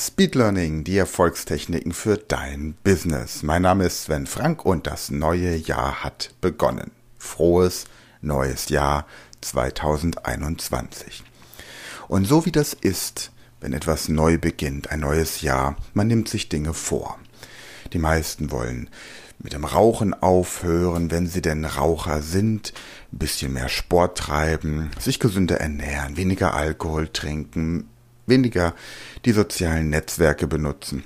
Speed Learning, die Erfolgstechniken für dein Business. Mein Name ist Sven Frank und das neue Jahr hat begonnen. Frohes neues Jahr 2021. Und so wie das ist, wenn etwas neu beginnt, ein neues Jahr, man nimmt sich Dinge vor. Die meisten wollen mit dem Rauchen aufhören, wenn sie denn Raucher sind, ein bisschen mehr Sport treiben, sich gesünder ernähren, weniger Alkohol trinken, weniger die sozialen Netzwerke benutzen,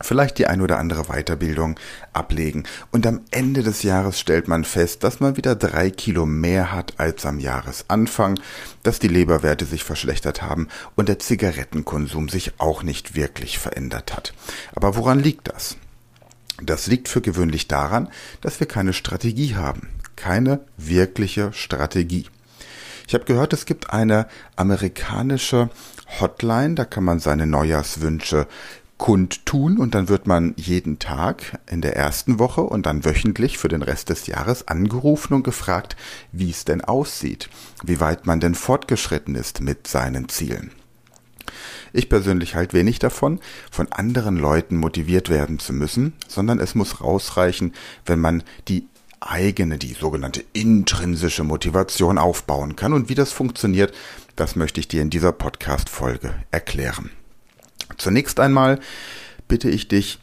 vielleicht die ein oder andere Weiterbildung ablegen und am Ende des Jahres stellt man fest, dass man wieder drei Kilo mehr hat als am Jahresanfang, dass die Leberwerte sich verschlechtert haben und der Zigarettenkonsum sich auch nicht wirklich verändert hat. Aber woran liegt das? Das liegt für gewöhnlich daran, dass wir keine Strategie haben, keine wirkliche Strategie. Ich habe gehört, es gibt eine amerikanische Hotline, da kann man seine Neujahrswünsche kundtun und dann wird man jeden Tag in der ersten Woche und dann wöchentlich für den Rest des Jahres angerufen und gefragt, wie es denn aussieht, wie weit man denn fortgeschritten ist mit seinen Zielen. Ich persönlich halt wenig davon, von anderen Leuten motiviert werden zu müssen, sondern es muss rausreichen, wenn man die eigene, die sogenannte intrinsische Motivation aufbauen kann. Und wie das funktioniert, das möchte ich dir in dieser Podcast-Folge erklären. Zunächst einmal bitte ich dich,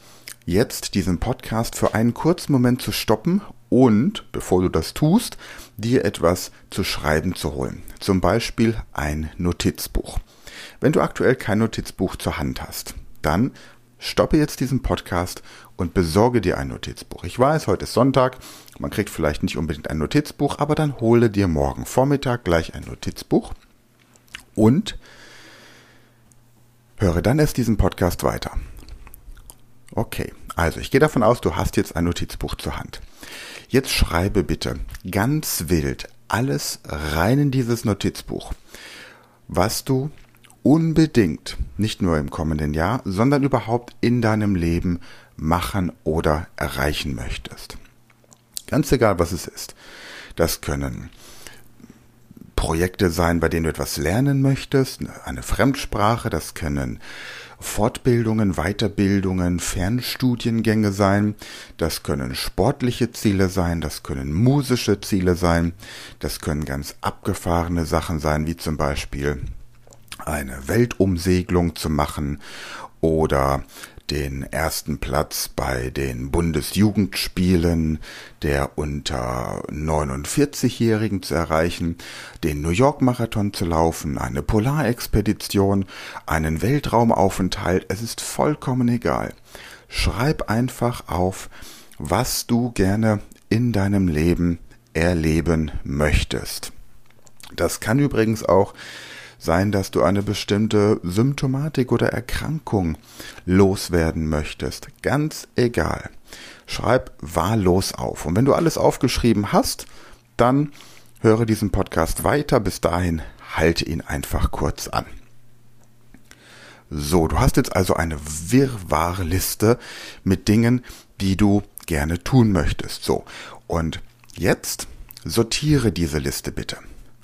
jetzt diesen Podcast für einen kurzen Moment zu stoppen und, bevor du das tust, dir etwas zu schreiben zu holen. Zum Beispiel ein Notizbuch. Wenn du aktuell kein Notizbuch zur Hand hast, dann stoppe jetzt diesen Podcast und besorge dir ein Notizbuch. Ich weiß, heute ist Sonntag, man kriegt vielleicht nicht unbedingt ein Notizbuch, aber dann hole dir morgen Vormittag gleich ein Notizbuch und höre dann erst diesen Podcast weiter. Okay, also ich gehe davon aus, du hast jetzt ein Notizbuch zur Hand. Jetzt schreibe bitte ganz wild alles rein in dieses Notizbuch, was du unbedingt, nicht nur im kommenden Jahr, sondern überhaupt in deinem Leben machen oder erreichen möchtest. Ganz egal, was es ist. Das können Projekte sein, bei denen du etwas lernen möchtest, eine Fremdsprache, das können Fortbildungen, Weiterbildungen, Fernstudiengänge sein, das können sportliche Ziele sein, das können musische Ziele sein, das können ganz abgefahrene Sachen sein, wie zum Beispiel eine Weltumsegelung zu machen oder den ersten Platz bei den Bundesjugendspielen der unter 49-Jährigen zu erreichen, den New York Marathon zu laufen, eine Polarexpedition, einen Weltraumaufenthalt, es ist vollkommen egal. Schreib einfach auf, was du gerne in deinem Leben erleben möchtest. Das kann übrigens auch sein, dass du eine bestimmte Symptomatik oder Erkrankung loswerden möchtest. Ganz egal. Schreib wahllos auf. Und wenn du alles aufgeschrieben hast, dann höre diesen Podcast weiter. Bis dahin halte ihn einfach kurz an. So, du hast jetzt also eine Wirrwarr-Liste mit Dingen, die du gerne tun möchtest. So, und jetzt sortiere diese Liste bitte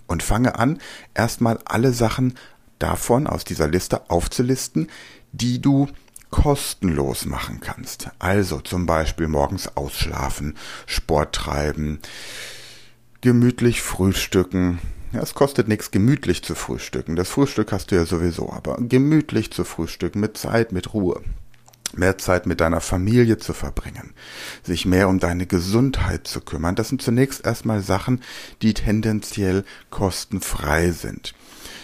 und fange an, erstmal alle Sachen davon aus dieser Liste aufzulisten, die du kostenlos machen kannst. Also zum Beispiel morgens ausschlafen, Sport treiben, gemütlich frühstücken. Ja, es kostet nichts, gemütlich zu frühstücken. Das Frühstück hast du ja sowieso, aber gemütlich zu frühstücken, mit Zeit, mit Ruhe mehr Zeit mit deiner Familie zu verbringen, sich mehr um deine Gesundheit zu kümmern. Das sind zunächst erstmal Sachen, die tendenziell kostenfrei sind.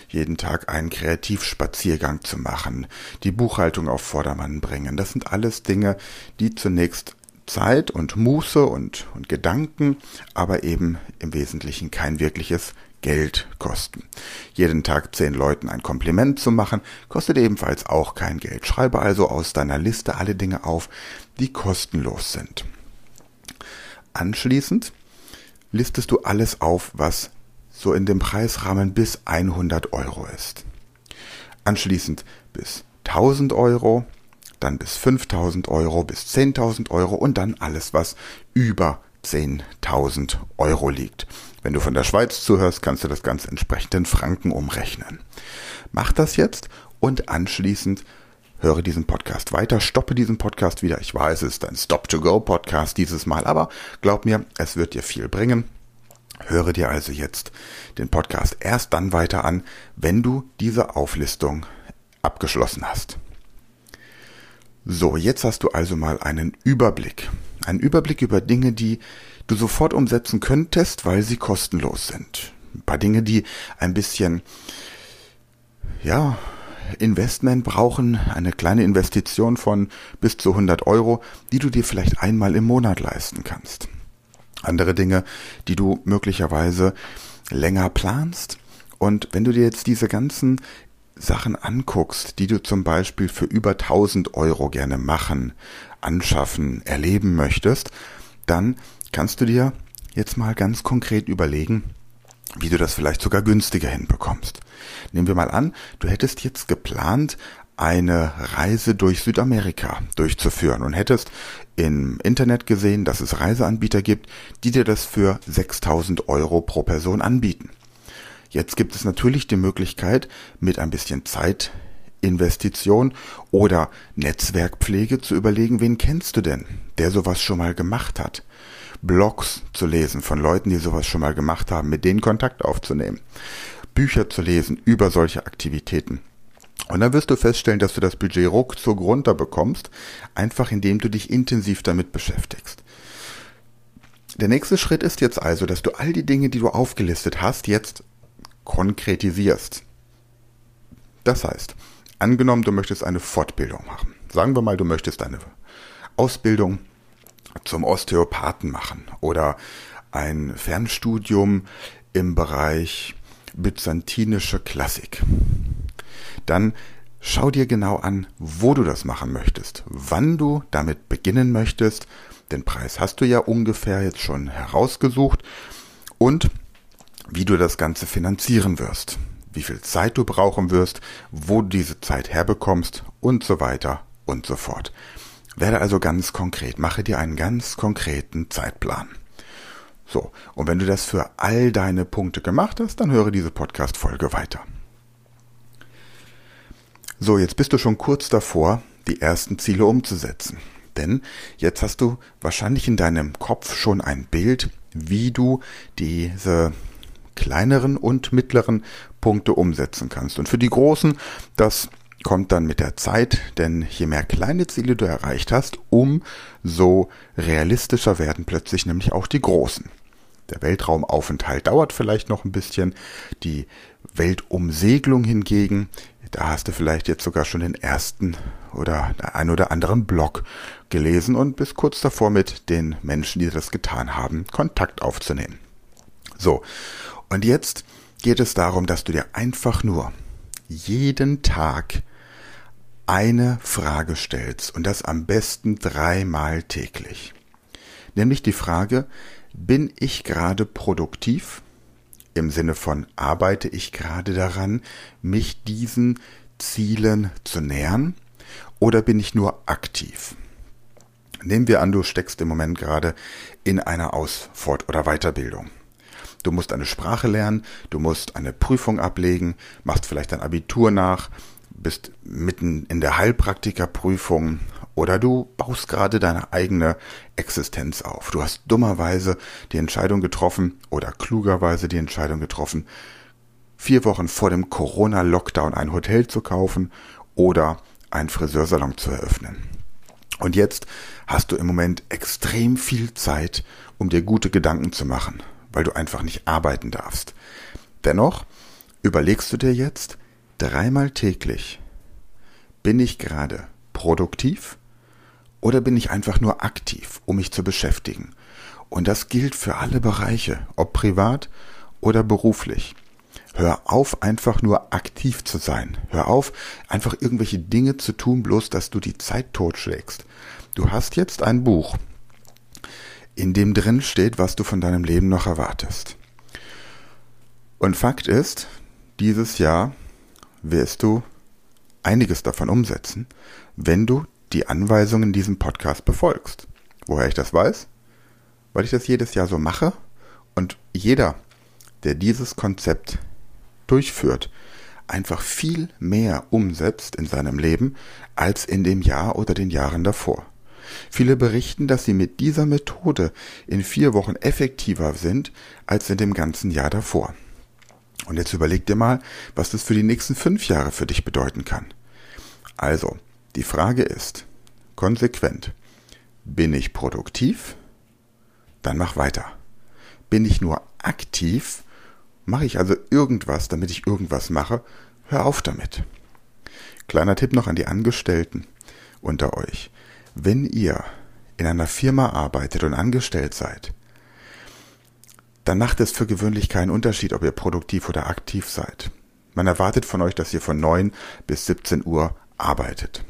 Jeden Tag einen Kreativspaziergang zu machen, die Buchhaltung auf Vordermann bringen. Das sind alles Dinge, die zunächst Zeit und Muße und, und Gedanken, aber eben im Wesentlichen kein wirkliches Geld kosten. Jeden Tag zehn Leuten ein Kompliment zu machen, kostet ebenfalls auch kein Geld. Schreibe also aus deiner Liste alle Dinge auf, die kostenlos sind. Anschließend listest du alles auf, was so in dem Preisrahmen bis 100 Euro ist. Anschließend bis 1000 Euro, dann bis 5000 Euro, bis 10.000 Euro und dann alles, was über 10.000 Euro liegt. Wenn du von der Schweiz zuhörst, kannst du das ganz entsprechend in Franken umrechnen. Mach das jetzt und anschließend höre diesen Podcast weiter, stoppe diesen Podcast wieder. Ich weiß, es ist ein Stop-to-Go-Podcast dieses Mal, aber glaub mir, es wird dir viel bringen. Höre dir also jetzt den Podcast erst dann weiter an, wenn du diese Auflistung abgeschlossen hast. So, jetzt hast du also mal einen Überblick. Einen Überblick über Dinge, die du sofort umsetzen könntest, weil sie kostenlos sind. Ein paar Dinge, die ein bisschen, ja, Investment brauchen, eine kleine Investition von bis zu 100 Euro, die du dir vielleicht einmal im Monat leisten kannst. Andere Dinge, die du möglicherweise länger planst. Und wenn du dir jetzt diese ganzen Sachen anguckst, die du zum Beispiel für über 1000 Euro gerne machen, anschaffen, erleben möchtest, dann kannst du dir jetzt mal ganz konkret überlegen, wie du das vielleicht sogar günstiger hinbekommst. Nehmen wir mal an, du hättest jetzt geplant, eine Reise durch Südamerika durchzuführen und hättest im Internet gesehen, dass es Reiseanbieter gibt, die dir das für 6000 Euro pro Person anbieten. Jetzt gibt es natürlich die Möglichkeit, mit ein bisschen Zeitinvestition oder Netzwerkpflege zu überlegen, wen kennst du denn, der sowas schon mal gemacht hat. Blogs zu lesen von Leuten, die sowas schon mal gemacht haben, mit denen Kontakt aufzunehmen. Bücher zu lesen über solche Aktivitäten. Und dann wirst du feststellen, dass du das Budget ruckzuck runterbekommst, einfach indem du dich intensiv damit beschäftigst. Der nächste Schritt ist jetzt also, dass du all die Dinge, die du aufgelistet hast, jetzt konkretisierst. Das heißt, angenommen, du möchtest eine Fortbildung machen. Sagen wir mal, du möchtest eine Ausbildung zum Osteopathen machen oder ein Fernstudium im Bereich byzantinische Klassik. Dann schau dir genau an, wo du das machen möchtest, wann du damit beginnen möchtest. Den Preis hast du ja ungefähr jetzt schon herausgesucht und wie du das Ganze finanzieren wirst, wie viel Zeit du brauchen wirst, wo du diese Zeit herbekommst und so weiter und so fort. Werde also ganz konkret, mache dir einen ganz konkreten Zeitplan. So, und wenn du das für all deine Punkte gemacht hast, dann höre diese Podcast-Folge weiter. So, jetzt bist du schon kurz davor, die ersten Ziele umzusetzen. Denn jetzt hast du wahrscheinlich in deinem Kopf schon ein Bild, wie du diese kleineren und mittleren Punkte umsetzen kannst. Und für die großen, das kommt dann mit der Zeit, denn je mehr kleine Ziele du erreicht hast, umso realistischer werden plötzlich nämlich auch die großen. Der Weltraumaufenthalt dauert vielleicht noch ein bisschen, die Weltumsegelung hingegen, da hast du vielleicht jetzt sogar schon den ersten oder ein oder anderen Blog gelesen und bist kurz davor mit den Menschen, die das getan haben, Kontakt aufzunehmen. So, und jetzt geht es darum, dass du dir einfach nur jeden Tag eine Frage stellst und das am besten dreimal täglich. Nämlich die Frage, bin ich gerade produktiv? Im Sinne von, arbeite ich gerade daran, mich diesen Zielen zu nähern? Oder bin ich nur aktiv? Nehmen wir an, du steckst im Moment gerade in einer Aus-, Fort- oder Weiterbildung. Du musst eine Sprache lernen, du musst eine Prüfung ablegen, machst vielleicht ein Abitur nach, bist mitten in der Heilpraktikerprüfung oder du baust gerade deine eigene Existenz auf. Du hast dummerweise die Entscheidung getroffen oder klugerweise die Entscheidung getroffen, vier Wochen vor dem Corona-Lockdown ein Hotel zu kaufen oder einen Friseursalon zu eröffnen. Und jetzt hast du im Moment extrem viel Zeit, um dir gute Gedanken zu machen weil du einfach nicht arbeiten darfst. Dennoch überlegst du dir jetzt dreimal täglich, bin ich gerade produktiv oder bin ich einfach nur aktiv, um mich zu beschäftigen? Und das gilt für alle Bereiche, ob privat oder beruflich. Hör auf, einfach nur aktiv zu sein. Hör auf, einfach irgendwelche Dinge zu tun, bloß dass du die Zeit totschlägst. Du hast jetzt ein Buch, in dem drin steht, was du von deinem Leben noch erwartest. Und Fakt ist, dieses Jahr wirst du einiges davon umsetzen, wenn du die Anweisungen in diesem Podcast befolgst. Woher ich das weiß? Weil ich das jedes Jahr so mache und jeder, der dieses Konzept durchführt, einfach viel mehr umsetzt in seinem Leben als in dem Jahr oder den Jahren davor. Viele berichten, dass sie mit dieser Methode in vier Wochen effektiver sind als in dem ganzen Jahr davor. Und jetzt überleg dir mal, was das für die nächsten fünf Jahre für dich bedeuten kann. Also, die Frage ist, konsequent, bin ich produktiv? Dann mach weiter. Bin ich nur aktiv? Mache ich also irgendwas, damit ich irgendwas mache? Hör auf damit. Kleiner Tipp noch an die Angestellten unter euch. Wenn ihr in einer Firma arbeitet und angestellt seid, dann macht es für gewöhnlich keinen Unterschied, ob ihr produktiv oder aktiv seid. Man erwartet von euch, dass ihr von 9 bis 17 Uhr arbeitet.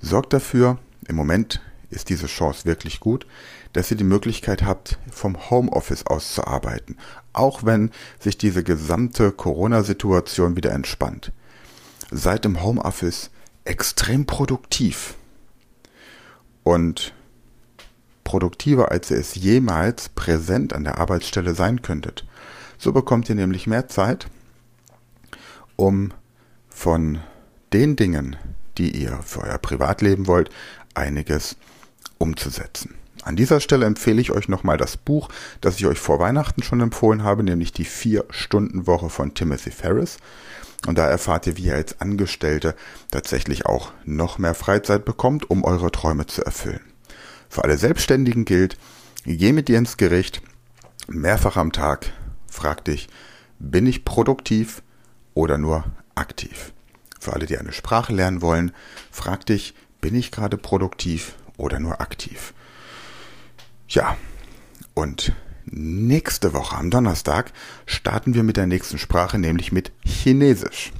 Sorgt dafür, im Moment ist diese Chance wirklich gut, dass ihr die Möglichkeit habt, vom Homeoffice aus zu arbeiten, auch wenn sich diese gesamte Corona-Situation wieder entspannt. Seid im Homeoffice extrem produktiv und produktiver, als ihr es jemals präsent an der Arbeitsstelle sein könntet. So bekommt ihr nämlich mehr Zeit, um von den Dingen, die ihr für euer Privatleben wollt, einiges umzusetzen. An dieser Stelle empfehle ich euch nochmal das Buch, das ich euch vor Weihnachten schon empfohlen habe, nämlich die Vier-Stunden-Woche von Timothy Ferris. Und da erfahrt ihr, wie ihr als Angestellte tatsächlich auch noch mehr Freizeit bekommt, um eure Träume zu erfüllen. Für alle Selbstständigen gilt, geh mit dir ins Gericht, mehrfach am Tag, frag dich, bin ich produktiv oder nur aktiv? Für alle, die eine Sprache lernen wollen, frag dich, bin ich gerade produktiv oder nur aktiv? Ja, und nächste Woche am Donnerstag starten wir mit der nächsten Sprache, nämlich mit Chinesisch.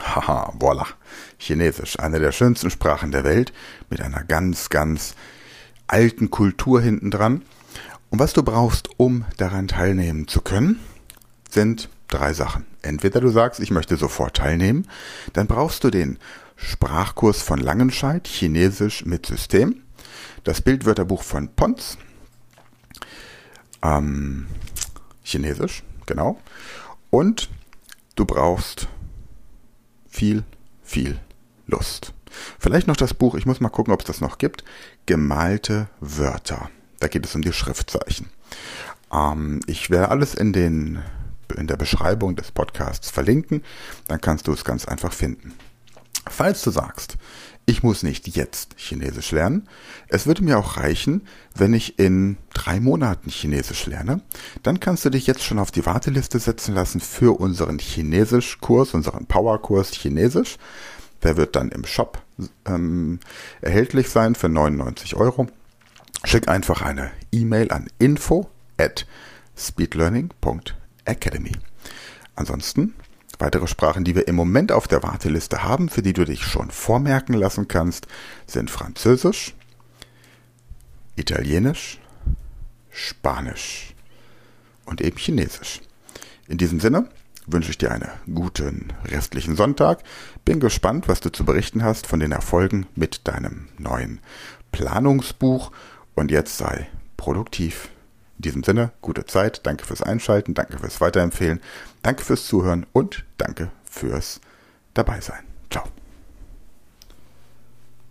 Haha, voila. Chinesisch, eine der schönsten Sprachen der Welt, mit einer ganz, ganz alten Kultur hinten dran. Und was du brauchst, um daran teilnehmen zu können, sind drei Sachen. Entweder du sagst, ich möchte sofort teilnehmen, dann brauchst du den Sprachkurs von Langenscheid, Chinesisch mit System, das Bildwörterbuch von Pons, ähm, Chinesisch, genau, und du brauchst viel, viel Lust. Vielleicht noch das Buch, ich muss mal gucken, ob es das noch gibt, Gemalte Wörter. Da geht es um die Schriftzeichen. Ähm, ich werde alles in den in der Beschreibung des Podcasts verlinken, dann kannst du es ganz einfach finden. Falls du sagst, ich muss nicht jetzt Chinesisch lernen, es würde mir auch reichen, wenn ich in drei Monaten Chinesisch lerne, dann kannst du dich jetzt schon auf die Warteliste setzen lassen für unseren Chinesisch-Kurs, unseren Power-Kurs Chinesisch. Der wird dann im Shop ähm, erhältlich sein für 99 Euro. Schick einfach eine E-Mail an info at speedlearning.de Academy. Ansonsten weitere Sprachen, die wir im Moment auf der Warteliste haben, für die du dich schon vormerken lassen kannst, sind Französisch, Italienisch, Spanisch und eben Chinesisch. In diesem Sinne wünsche ich dir einen guten restlichen Sonntag. Bin gespannt, was du zu berichten hast von den Erfolgen mit deinem neuen Planungsbuch und jetzt sei produktiv. In diesem Sinne, gute Zeit, danke fürs Einschalten, danke fürs Weiterempfehlen, danke fürs Zuhören und danke fürs Dabeisein.